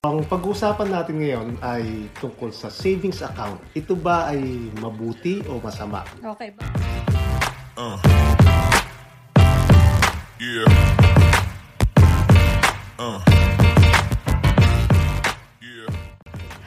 Ang pag-uusapan natin ngayon ay tungkol sa savings account. Ito ba ay mabuti o masama? Okay ba? Yeah.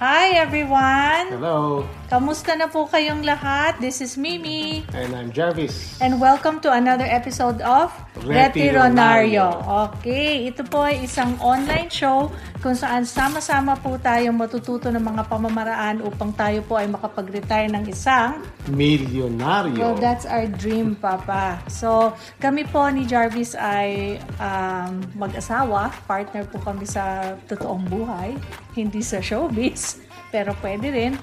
Hi everyone! Hello, Kamusta na po kayong lahat? This is Mimi. and I'm Jarvis. And welcome to another episode of Retironario. Okay, ito po ay isang online show kung saan sama-sama po tayong matututo ng mga pamamaraan upang tayo po ay makapag-retire ng isang Milyonaryo. Well, that's our dream, Papa. So, kami po ni Jarvis ay um, mag-asawa. Partner po kami sa totoong buhay. Hindi sa showbiz, pero pwede rin.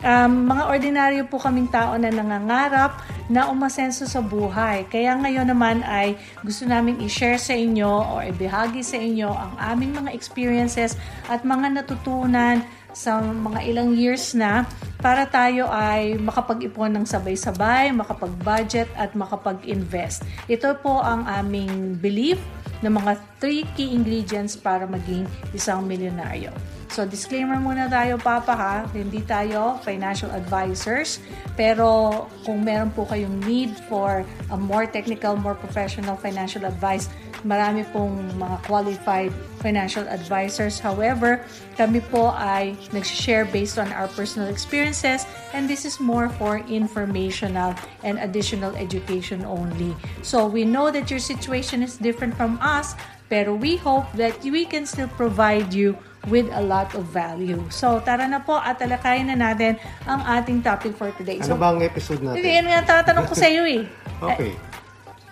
Um, mga ordinaryo po kaming tao na nangangarap na umasenso sa buhay. Kaya ngayon naman ay gusto namin i-share sa inyo o ibahagi sa inyo ang aming mga experiences at mga natutunan sa mga ilang years na para tayo ay makapag-ipon ng sabay-sabay, makapag-budget at makapag-invest. Ito po ang aming belief ng mga three key ingredients para maging isang milyonaryo. So disclaimer muna tayo Papa ha, hindi tayo financial advisors, pero kung meron po kayong need for a more technical, more professional financial advice, marami pong mga qualified financial advisors. However, kami po ay nag-share based on our personal experiences and this is more for informational and additional education only. So we know that your situation is different from us, pero we hope that we can still provide you with a lot of value. So tara na po at talakayin na natin ang ating topic for today. Ano So, ba ang episode natin? Hindi, yan nga tatanong ko sa iyo eh. Okay.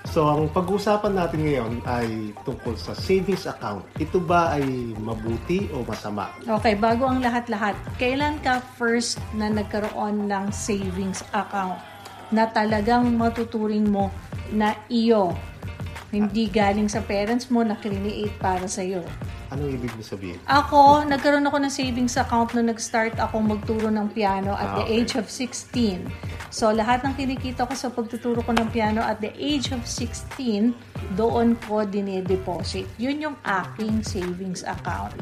So, ang pag-uusapan natin ngayon ay tungkol sa savings account. Ito ba ay mabuti o masama? Okay, bago ang lahat-lahat, kailan ka first na nagkaroon ng savings account na talagang matuturing mo na iyo, hindi galing sa parents mo na create para sa iyo? Anong ibig mo sabihin? Ako, nagkaroon ako ng savings account nung nag-start ako magturo ng piano at Ah, the okay. age of 16. So, lahat ng kinikita ko sa pagtuturo ko ng piano at the age of 16, doon ko dinedeposit. Yun yung aking savings account.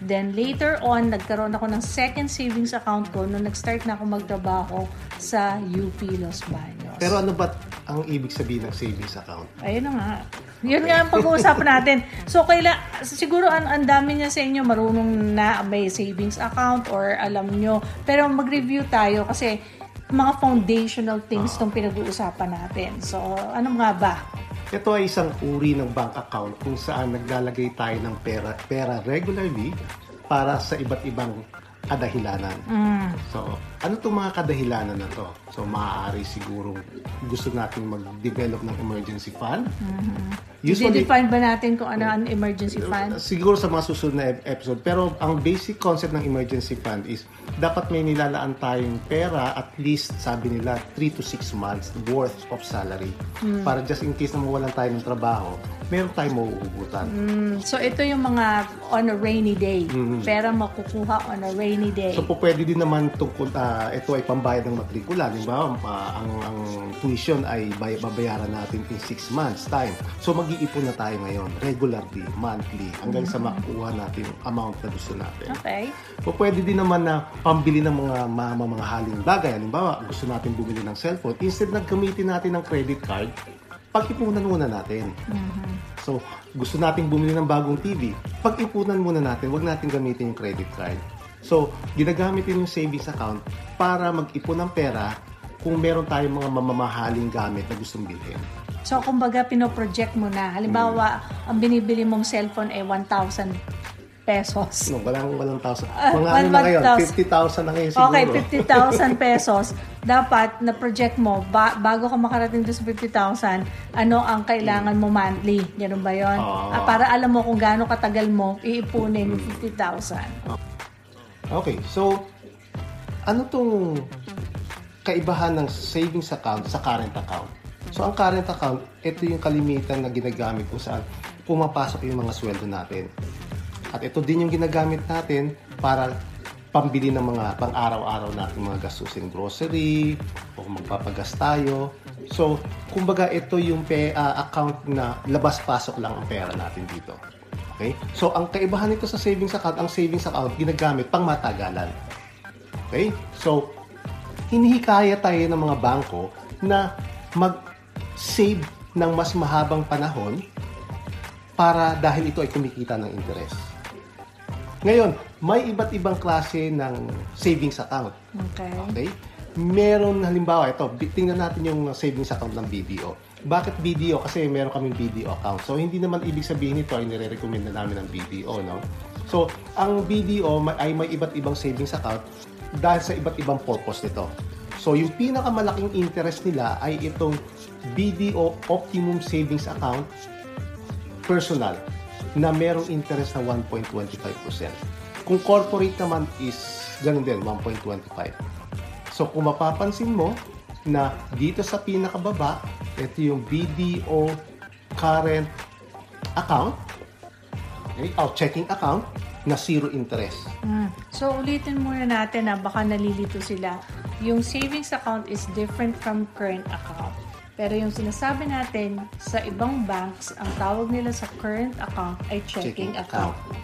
Then, later on, nagkaroon ako ng second savings account ko nung nag-start na ako magtrabaho sa UP Los Baños. Pero ano ba ang ibig sabihin ng savings account? Ayun na nga. Yun nga ang pag-uusapan natin. So, kaila, siguro ang, ang dami niya sa inyo marunong na may savings account or alam nyo. Pero mag-review tayo kasi mga foundational things tong pinag-uusapan natin. So, ano nga ba? Ito ay isang uri ng bank account kung saan naglalagay tayo ng pera, pera regularly para sa iba't ibang kadahilanan. So, ano itong mga kadahilanan na to? So, maaari siguro gusto nating mag-develop ng emergency fund. Usually, I-define ba natin kung ano ang emergency fund? siguro sa mga susunod na ep- episode. Pero ang basic concept ng emergency fund is dapat may nilalaan tayong pera at least, sabi nila, 3 to 6 months worth of salary. Para just in case na mawalan tayo ng trabaho, meron tayong mauugutan. Mm, So, ito yung mga on a rainy day. Pera makukuha on a rainy day. So po pwede din naman tungkol ah, ito ay pambayad ng matrikula, ba? Ah, ang ang tuition ay bay- babayaran natin in 6 months time. So mag-iipon na tayo ngayon, regularly, monthly, hanggang sa makuha natin yung amount na gusto natin. Okay. O pwede din naman na pambili ng mga mga, mga haling bagay. Halimbawa, gusto natin bumili ng cellphone, instead na gamitin natin ng credit card, pag-ipunan muna natin. So, gusto nating bumili ng bagong TV, pag-ipunan muna natin, wag natin gamitin yung credit card. So, ginagamit din yung savings account para mag-ipon ng pera kung meron tayong mga mamamahaling gamit na gustong bilhin. So, kumbaga, pinoproject mo na. Halimbawa, ang binibili mong cellphone ay 1,000 pesos. No, walang walang thousand. Ah, Mga ano na ngayon, thousand. 50,000 na ngayon siguro. Okay, 50,000 pesos. Dapat na-project mo, ba- bago ka makarating doon sa 50,000, ano ang kailangan mo monthly? Ganun ba yun? Oo. Ah, para alam mo kung gaano katagal mo iipunin yung 50,000. Okay, so ano tong kaibahan ng savings account sa current account? So ang current account, ito yung kalimitan na ginagamit kung saan pumapasok yung mga sweldo natin. At ito din yung ginagamit natin para pambili ng mga pang-araw-araw natin mga gastusin grocery o magpapagas tayo. So, kumbaga ito yung pe, ah, account na labas-pasok lang ang pera natin dito. Okay? So, ang kaibahan nito sa savings account, ang savings account ginagamit pang matagalan. Okay? So, hinihikaya tayo ng mga bangko na mag-save ng mas mahabang panahon para dahil ito ay kumikita ng interest. Ngayon, may iba't ibang klase ng savings account. Okay. Okay? Meron halimbawa, ito, tingnan natin yung savings account ng BDO. Bakit BDO? Kasi meron kaming BDO account. So, hindi naman ibig sabihin nito ay nire-recommend na namin ng BDO, no? So, ang BDO ay may iba't ibang savings account dahil sa iba't ibang purpose nito. So, yung pinakamalaking interest nila ay itong BDO Optimum Savings Account personal na merong interest na 1.25%. Kung corporate naman is ganun din, 1.25. So kung mapapansin mo na dito sa pinakababa, ito yung BDO current account, okay, oh, checking account na zero interest. Mm. So, ulitin muna natin na baka nalilito sila. Yung savings account is different from current account. Pero yung sinasabi natin sa ibang banks, ang tawag nila sa current account ay checking, Checking account. account.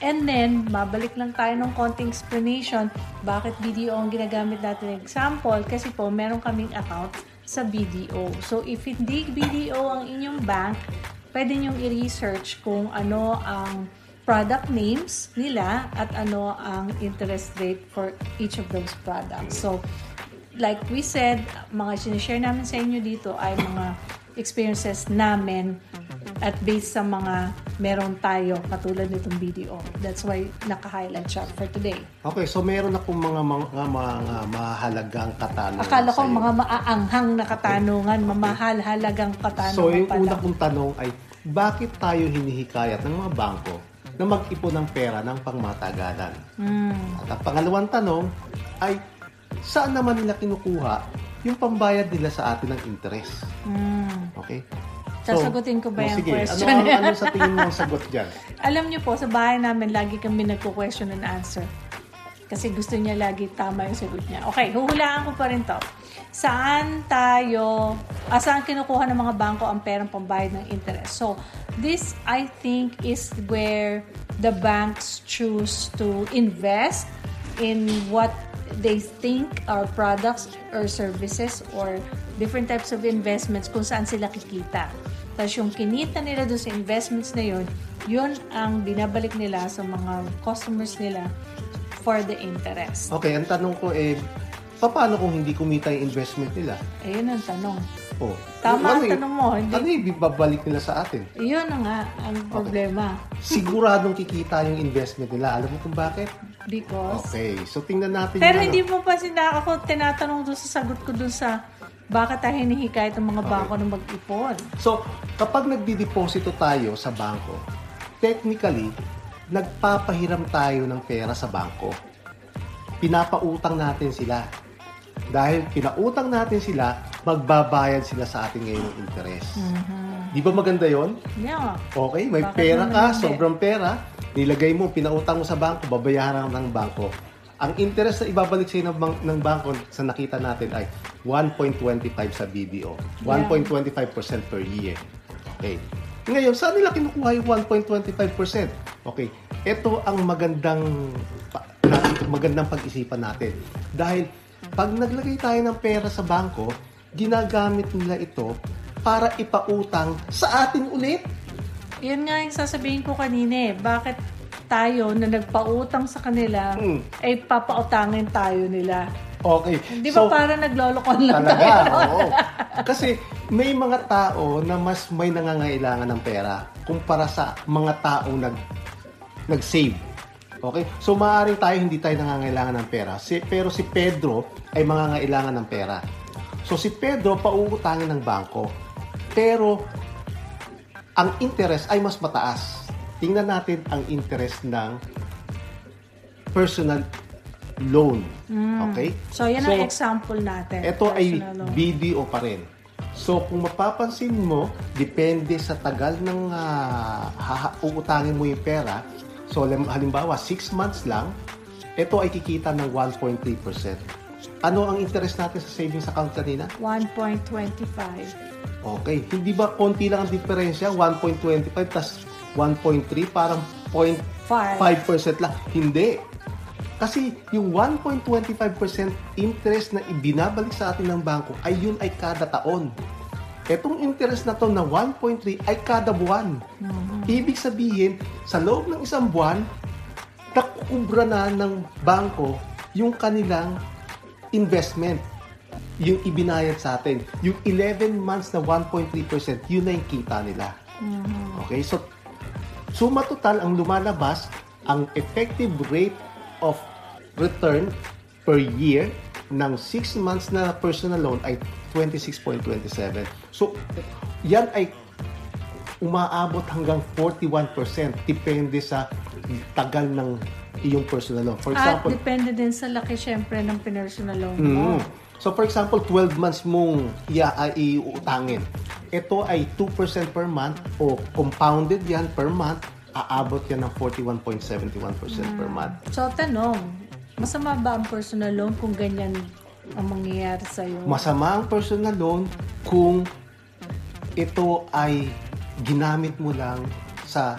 And then, mabalik lang tayo ng konting explanation bakit BDO ang ginagamit natin example kasi po meron kaming account sa BDO. So, if hindi BDO ang inyong bank, pwede niyong i-research kung ano ang product names nila at ano ang interest rate for each of those products. So, like we said, mga sinishare namin sa inyo dito ay mga experiences namin at based sa mga meron tayo katulad nitong BDO. That's why naka-highlight siya for today. Okay, so meron akong mga mga, mga mahalagang katanungan Akala ko sa'yo. mga maaanghang na katanungan, mamahal-halagang katanungan So, yung pala. una kong tanong ay, bakit tayo hinihikayat ng mga bangko na mag-ipon ng pera ng pangmatagalan? Hmm. At ang pangalawang tanong ay, saan naman nila kinukuha yung pambayad nila sa atin ng interest? Hmm. Okay? Sasagutin ko ba oh, yung sige, question? Ano, ano, ano sa tingin mo ang sagot dyan? Alam niyo po, sa bahay namin, lagi kami nagko-question and answer. Kasi gusto niya lagi tama yung sagot niya. Okay, huhulaan ko pa rin to. Saan tayo, ah, saan kinukuha ng mga bangko ang perang pambayad ng interest? So, this I think is where the banks choose to invest in what they think are products or services or different types of investments kung saan sila kikita. Tapos yung kinita nila doon sa investments na yun, yun ang binabalik nila sa mga customers nila for the interest. Okay, ang tanong ko eh, paano kung hindi kumita yung investment nila? Ayun ang tanong. Oh, Tama ang yung- tanong mo, hindi- Ano yung babalik nila sa atin? Yun na nga ang problema. Siguradong kikita yung investment nila. Alam mo kung bakit? Because... Okay, so tingnan natin Pero yung hindi ano. mo pa sina ako tinatanong doon sa sagot ko doon sa bakit tayo hinihikayat ng mga bangko na mag-ipon. So, kapag nagdideposito tayo sa bangko, technically, nagpapahiram tayo ng pera sa bangko. Pinapautang natin sila. Dahil pinautang natin sila, magbabayad sila sa atin ngayon ng interest. Di ba maganda yon? Yeah. Okay, may Bakit pera ka, sobrang pera, nilagay mo, pinautang mo sa bangko, babayaran ng bangko. Ang interest na ibabalik sa'yo ng, ng bangko sa nakita natin ay 1.25 sa BDO. 1.25% per year. Okay. Ngayon, saan nila kinukuha yung 1.25%? Okay. Ito ang magandang magandang pag-isipan natin. Dahil pag naglagay tayo ng pera sa bangko, ginagamit nila ito para ipautang sa atin ulit. Yun nga yung sasabihin ko kanina eh. Bakit tayo na nagpautang sa kanila Hmm. ay papautangin tayo nila? Okay. Di ba para naglolokon lang Talaga, tayo? oo. Kasi may mga tao na mas may nangangailangan ng pera kumpara sa mga taong nag nag-save. Okay? So maaaring tayo hindi tayo nangangailangan ng pera. Si, pero si Pedro ay mangangailangan ng pera. So si Pedro pauutangin ng bangko. Pero ang interest ay mas mataas. Tingnan natin ang interest ng personal loan. Okay? So, yan ang example natin. Ito ay loan. BDO pa rin. So, kung mapapansin mo, depende sa tagal ng haha- uutangin mo yung pera. So, lim- halimbawa, 6 months lang, ito ay kikita ng 1.3%. Ano ang interest natin sa savings account kanina? 1.25. Okay. Hindi ba konti lang ang diferensya? 1.25 tas 1.3 parang 0.5% lang. Hindi. Kasi yung 1.25% interest na ibinabalik sa atin ng bangko ay yun ay kada taon. Etong interest na to na 1.3 ay kada buwan. Ibig sabihin, sa loob ng isang buwan, nakukubra na ng bangko yung kanilang investment yung ibinayad sa atin. Yung 11 months na 1.3%, yun na yung kita nila. Okay? So, suma total ang lumalabas, ang effective rate of return per year ng 6 months na personal loan ay 26.27. So, yan ay umaabot hanggang 41% depende sa tagal ng iyong personal loan. For At example, depende din sa laki syempre ng personal loan mo. Mm. So for example, 12 months mong iya ay iutangin. Ito ay 2% per month o compounded yan per month, aabot yan ng 41.71% per month. So, tanong, masama ba ang personal loan kung ganyan ang mangyayari sa'yo? Masama ang personal loan kung ito ay ginamit mo lang sa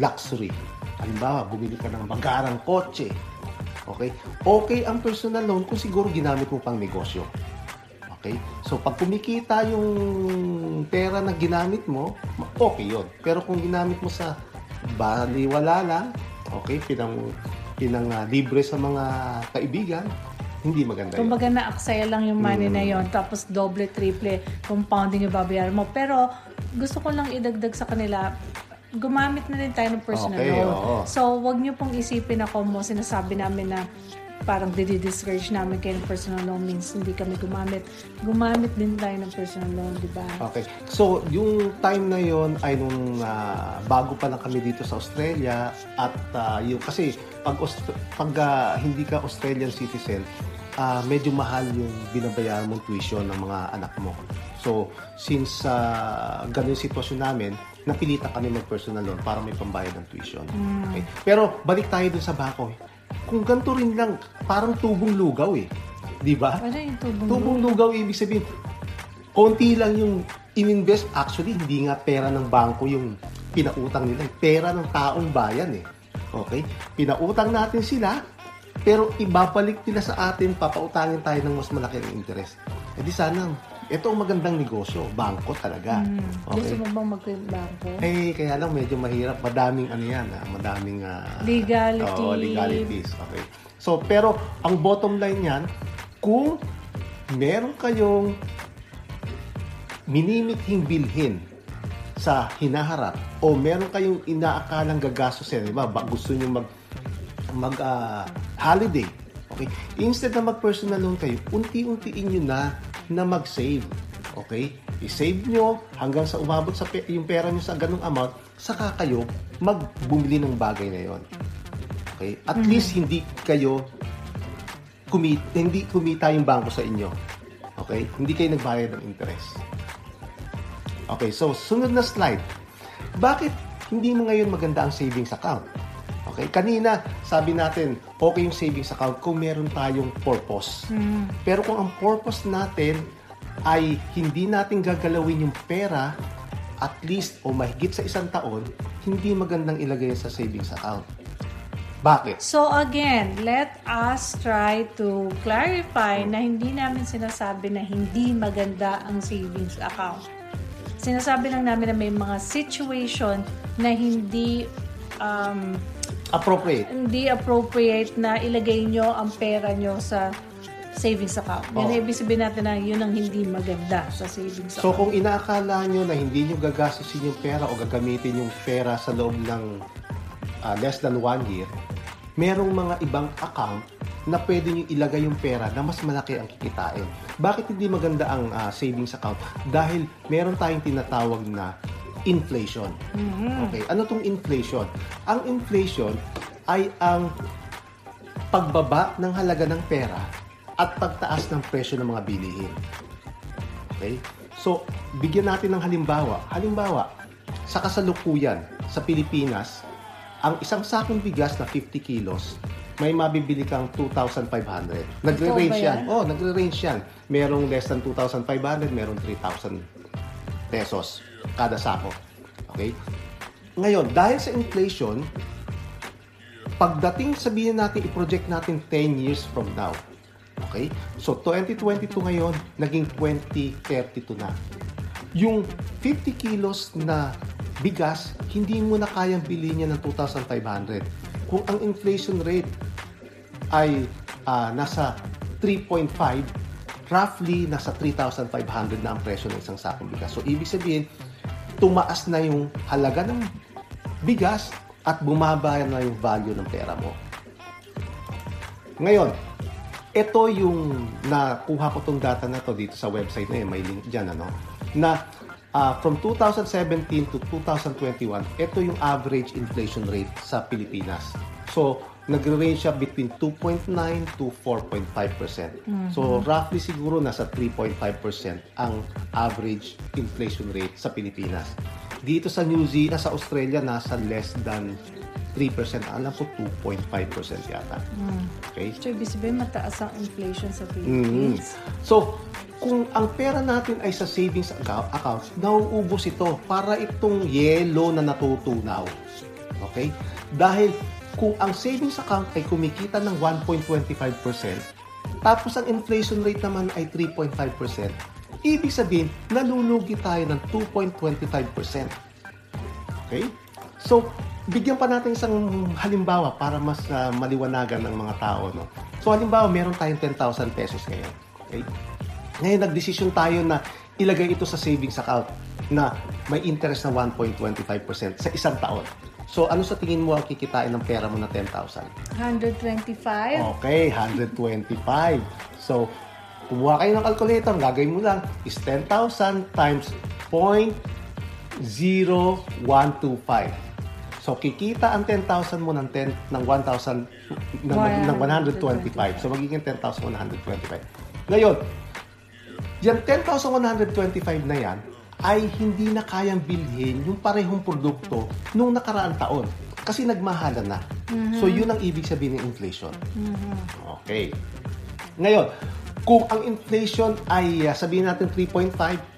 luxury. Halimbawa, bumili ka ng magarang kotse. Okay? Okay ang personal loan kung siguro ginamit mo pang negosyo. Okay? So, pag kumikita yung pera na ginamit mo, okay yon. Pero kung ginamit mo sa baliwala lang, okay, pinang, pinang ah, libre sa mga kaibigan, hindi maganda yun. Kumbaga na-aksaya lang yung money na Mm. yon tapos doble, triple, compounding yung babayaran mo. Pero gusto ko lang idagdag sa kanila, gumamit na rin tayo ng personal Okay, loan. oo. So, wag niyo pong isipin ako mo, sinasabi namin na parang didi-discourage namin kayo ng personal loan means hindi kami gumamit. Gumamit din tayo ng personal loan, di ba? Okay. So, yung time na yon ay nung ah, bago pa lang kami dito sa Australia at ah, yung kasi pag Aust- pag ah, hindi ka Australian citizen, ah, medyo mahal yung binabayaran mong tuition ng mga anak mo. So, since uh, ganun yung sitwasyon namin, napilitan kami mag-personal loan para may pambayad ng tuition. Okay. Pero balik tayo dun sa bako. Kung ganito rin lang, parang tubong lugaw eh. Di ba? Ano yung tubong, Tubong lugaw, ibig sabihin, konti lang yung ininvest. Actually, hindi nga pera ng bangko yung pinautang nila. Pera ng taong bayan eh. Okay? Pinautang natin sila, pero ibabalik nila sa atin, papautangin tayo ng mas malaki ng interest. E di sana, ito ang magandang negosyo. Bangko talaga. Gusto Okay? mo bang mag-bangko? Eh, kaya lang medyo mahirap. Madaming ano yan, ah, madaming... ah, Legality. Oo, legalities. Okay. So, pero ang bottom line yan, kung meron kayong minimithing bilhin sa hinaharap o meron kayong inaakalang gagastusin, di ba? Ba- Gusto niyo mag mag ah, holiday. Okay? Instead na mag-personal loan kayo, unti-untiin niyo na na mag-save. Okay? I-save nyo hanggang sa umabot sa pe- yung pera nyo sa ganung amount, saka kayo magbumili ng bagay na yon. Okay? At least hindi kayo kumita, hindi kumita yung bangko sa inyo. Okay? Hindi kayo nagbayad ng interest. Okay, so sunod na slide. Bakit hindi mo ngayon maganda ang savings account? Okay, kanina sabi natin, okay yung savings account kung meron tayong purpose. Pero kung ang purpose natin ay hindi natin gagalawin yung pera at least o mahigit sa isang taon, hindi magandang ilagay sa savings account. Bakit? So again, let us try to clarify na hindi namin sinasabi na hindi maganda ang savings account. Sinasabi lang namin na may mga situation na hindi um, Appropriate. hindi appropriate na ilagay nyo ang pera nyo sa savings account. Yan Oo. ibig sabihin natin na yun ang hindi maganda sa savings So account. kung inaakala nyo na hindi nyo gagastusin yung pera o gagamitin yung pera sa loob ng ah, less than one year, merong mga ibang account na pwede nyo ilagay yung pera na mas malaki ang kikitain. Bakit hindi maganda ang ah, savings account? Dahil meron tayong tinatawag na inflation. Okay, ano tong inflation? Ang inflation ay ang pagbaba ng halaga ng pera at pagtaas ng presyo ng mga bilihin. Okay? So, bigyan natin ng halimbawa. Halimbawa, sa kasalukuyan sa Pilipinas, ang isang sakong bigas na 50 kilos, may mabibili kang 2,500. Nagre-range yan. yan? Oh, nagre-range yan. Merong less than 2,500, merong 3,000 pesos kada sako. Okay? Ngayon, dahil sa inflation, pagdating sabihin natin, i-project natin 10 years from now. Okay? So, 2022 ngayon, naging 2032 na. Yung 50 kilos na bigas, hindi mo na kayang bilhin niya ng 2,500. Kung ang inflation rate ay ah, nasa 3.5, roughly nasa 3,500 na ang presyo ng isang sakong bigas. So, ibig sabihin, tumaas na yung halaga ng bigas at bumaba na yung value ng pera mo. Ngayon, ito yung nakuha ko tong data na to dito sa website na yun, may link dyan, ano, na ah, from 2017 to 2021, ito yung average inflation rate sa Pilipinas. So, nagre-range siya between 2.9 to 4.5%. So, roughly siguro nasa 3.5% ang average inflation rate sa Pilipinas. Dito sa New Zealand, sa Australia, nasa less than 3%. Alam ko 2.5% yata. Okay? So, ibig sabihin, mataas ang inflation sa Mm. Philippines. So, kung ang pera natin ay sa savings account, account nauubos ito para itong yellow na natutunaw. Okay? Dahil kung ang savings account ay kumikita ng 1.25%, tapos ang inflation rate naman ay 3.5%, ibig sabihin, nalulugi tayo ng 2.25%. Okay? So, bigyan pa natin isang halimbawa para mas ah, maliwanagan ng mga tao. No? So, halimbawa, meron tayong 10,000 pesos ngayon. Okay? Ngayon, nagdesisyon tayo na ilagay ito sa savings account na may interest na 1.25% sa isang taon. So, ano sa tingin mo ang kikitain ng pera mo na 10,000? 125? Okay, 125. So, kumuha kayo ng calculator, gagawin mo lang is 10,000 times 0.0125. So, kikita ang 10,000 mo ng 10 ng 1,000 ng, ng 125. So, magiging 10,125. Ngayon, yung 10,125 na yan ay hindi na kayang bilhin yung parehong produkto nung nakaraang taon. Kasi nagmahalan na. So, yun ang ibig sabihin ng inflation. Okay. Ngayon, kung ang inflation ay uh, sabihin natin 3.5,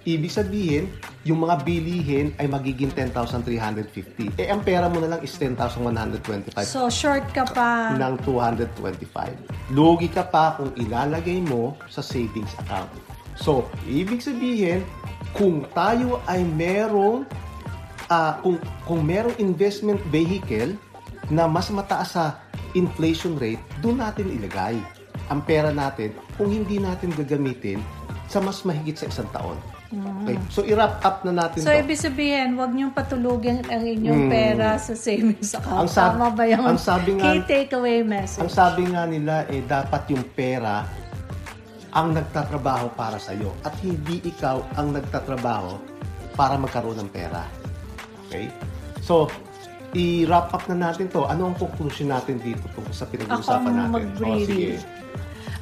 ibig sabihin, yung mga bilihin ay magiging 10,350. Eh, ang pera mo na lang is 10,125 So, short ka pa. ng 225. Lugi ka pa kung ilalagay mo sa savings account. So, ibig sabihin, kung tayo ay merong ah, kung kung merong investment vehicle na mas mataas sa inflation rate, doon natin ilagay ang pera natin kung hindi natin gagamitin sa mas mahigit sa isang taon. Okay? So, i-wrap up na natin So, to. ibig sabihin, huwag niyong patulugin ang inyong pera sa savings account. Hmm. Ang sab- Tama ba yung ang sabi nga- key takeaway message? Ang sabi nga nila, eh, dapat yung pera ang nagtatrabaho para sa iyo at hindi ikaw ang nagtatrabaho para magkaroon ng pera. Okay? So, i-wrap up na natin to. Ano ang conclusion natin dito tungkol sa pinag-uusapan Ako natin? mag-brief. O, sige.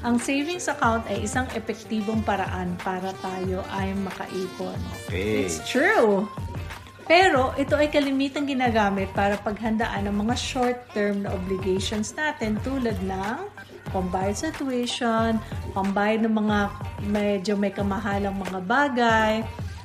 Ang savings account ay isang epektibong paraan para tayo ay makaipon. Okay. It's true. Pero ito ay kalimitang ginagamit para paghandaan ng mga short-term na obligations natin tulad ng pambayad sa tuition, pambayad ng mga medyo may kamahalang mga bagay,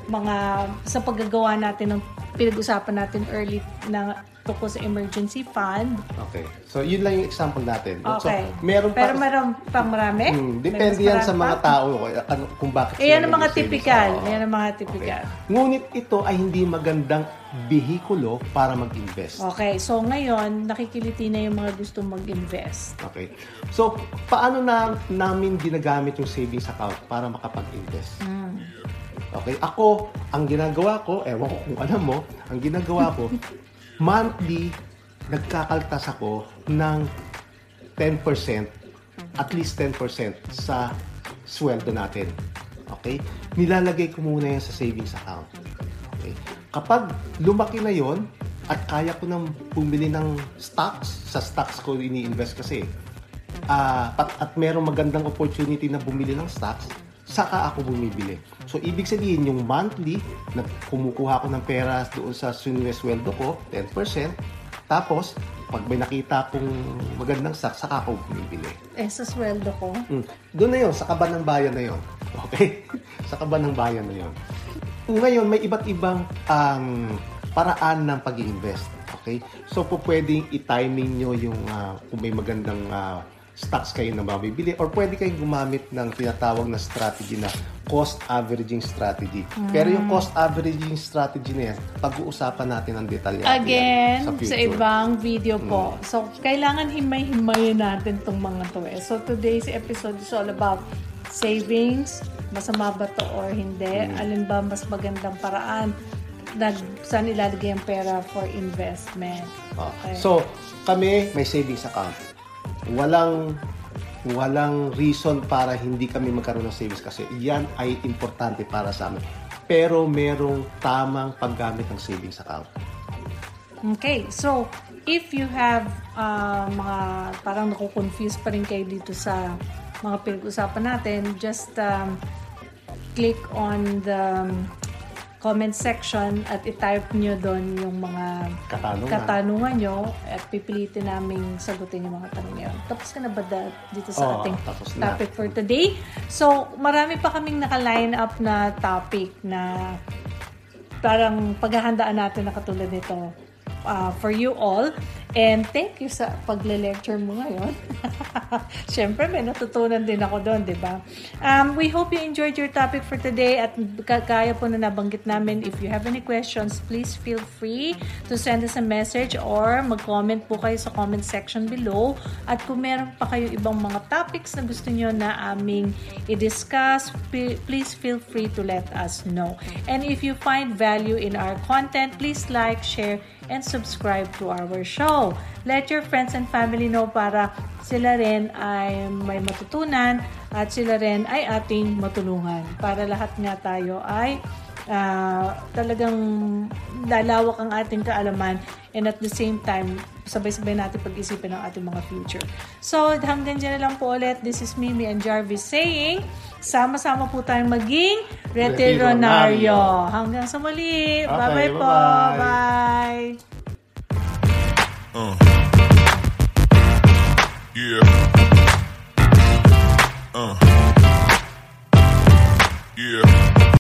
mga sa paggagawa natin ng pinag-usapan natin early na tungkol sa emergency fund. Okay. So, yun lang yung example natin. Okay. So, meron pa... Pero meron pang marami? Hmm, depende yan sa pa? mga tao ano, kung bakit Eh, sila yan ang mga nag-savings. typical. Oo. Yan ang mga typical. Okay. Ngunit ito ay hindi magandang bihikulo para mag-invest. Okay, so ngayon, nakikiliti na yung mga gusto mag-invest. Okay. So, paano na namin ginagamit yung savings account para makapag-invest? Okay. Ako, ang ginagawa ko, ewan ko kung alam mo, ang ginagawa ko, monthly, nagkakaltas ako ng 10%, at least 10% sa sweldo natin. Okay? Nilalagay ko muna yan sa savings account. Okay? Kapag lumaki na yon at kaya ko nang bumili ng stocks, sa stocks ko ini-invest kasi, ah, at, at merong magandang opportunity na bumili ng stocks, saka ako bumibili. So, ibig sabihin, yung monthly, na kumukuha ko ng pera doon sa sinuwesweldo ko, 10%, tapos, pag may nakita kong magandang stock, saka ako bumibili. Eh, sa sweldo ko. Mm. Doon na yon sa kaban ng bayan na yon. Okay? sa kaban ng bayan na yon. Ngayon, may iba't ibang um, paraan ng pag invest Okay? So, po pwedeng i-timing nyo yung uh, kung may magandang uh, stocks kayo na mabibili or pwede kayong gumamit ng tinatawag na strategy na cost averaging strategy. Mm. Pero yung cost averaging strategy na yan, pag-uusapan natin ng detalye. Again, sa, sa ibang video po. Mm. So, kailangan himay-himayin natin tong mga to eh. So, today's episode is all about savings, masama ba to or hindi, mm. alin ba mas magandang paraan nag, saan ilalagay ang pera for investment. Okay. So, kami may savings account. Walang walang reason para hindi kami magkaroon ng savings kasi yan ay importante para sa amin. Pero merong tamang paggamit ng savings account. Okay, so if you have uh, mga parang nakukonfuse pa rin kayo dito sa mga pinag-usapan natin, just um, click on the comment section at i-type nyo doon yung mga katanungan. katanungan nyo at pipilitin namin sagutin yung mga tanong nyo. Tapos ka na ba da- dito sa Oo, ating topic for today? So, marami pa kaming naka-line up na topic na parang paghahandaan natin na katulad nito uh, for you all. And thank you sa pagle-lecture mo ngayon. Siyempre, may natutunan din ako doon, di ba? Um, we hope you enjoyed your topic for today at kaya po na nabanggit namin. If you have any questions, please feel free to send us a message or mag-comment po kayo sa comment section below. At kung meron pa kayo ibang mga topics na gusto nyo na aming i-discuss, please feel free to let us know. And if you find value in our content, please like, share, and subscribe to our show. Let your friends and family know para sila rin ay may matutunan at sila rin ay ating matulungan. Para lahat nga tayo ay uh, talagang lalawak ang ating kaalaman and at the same time, sabay-sabay natin pag-isipin ang ating mga future. So, hanggang dyan na lang po ulit. This is Mimi and Jarvis saying, sama-sama po tayong maging retironaryo. Hanggang sa muli. Okay, bye-bye po. Bye. Uh. Yeah. Uh. Yeah.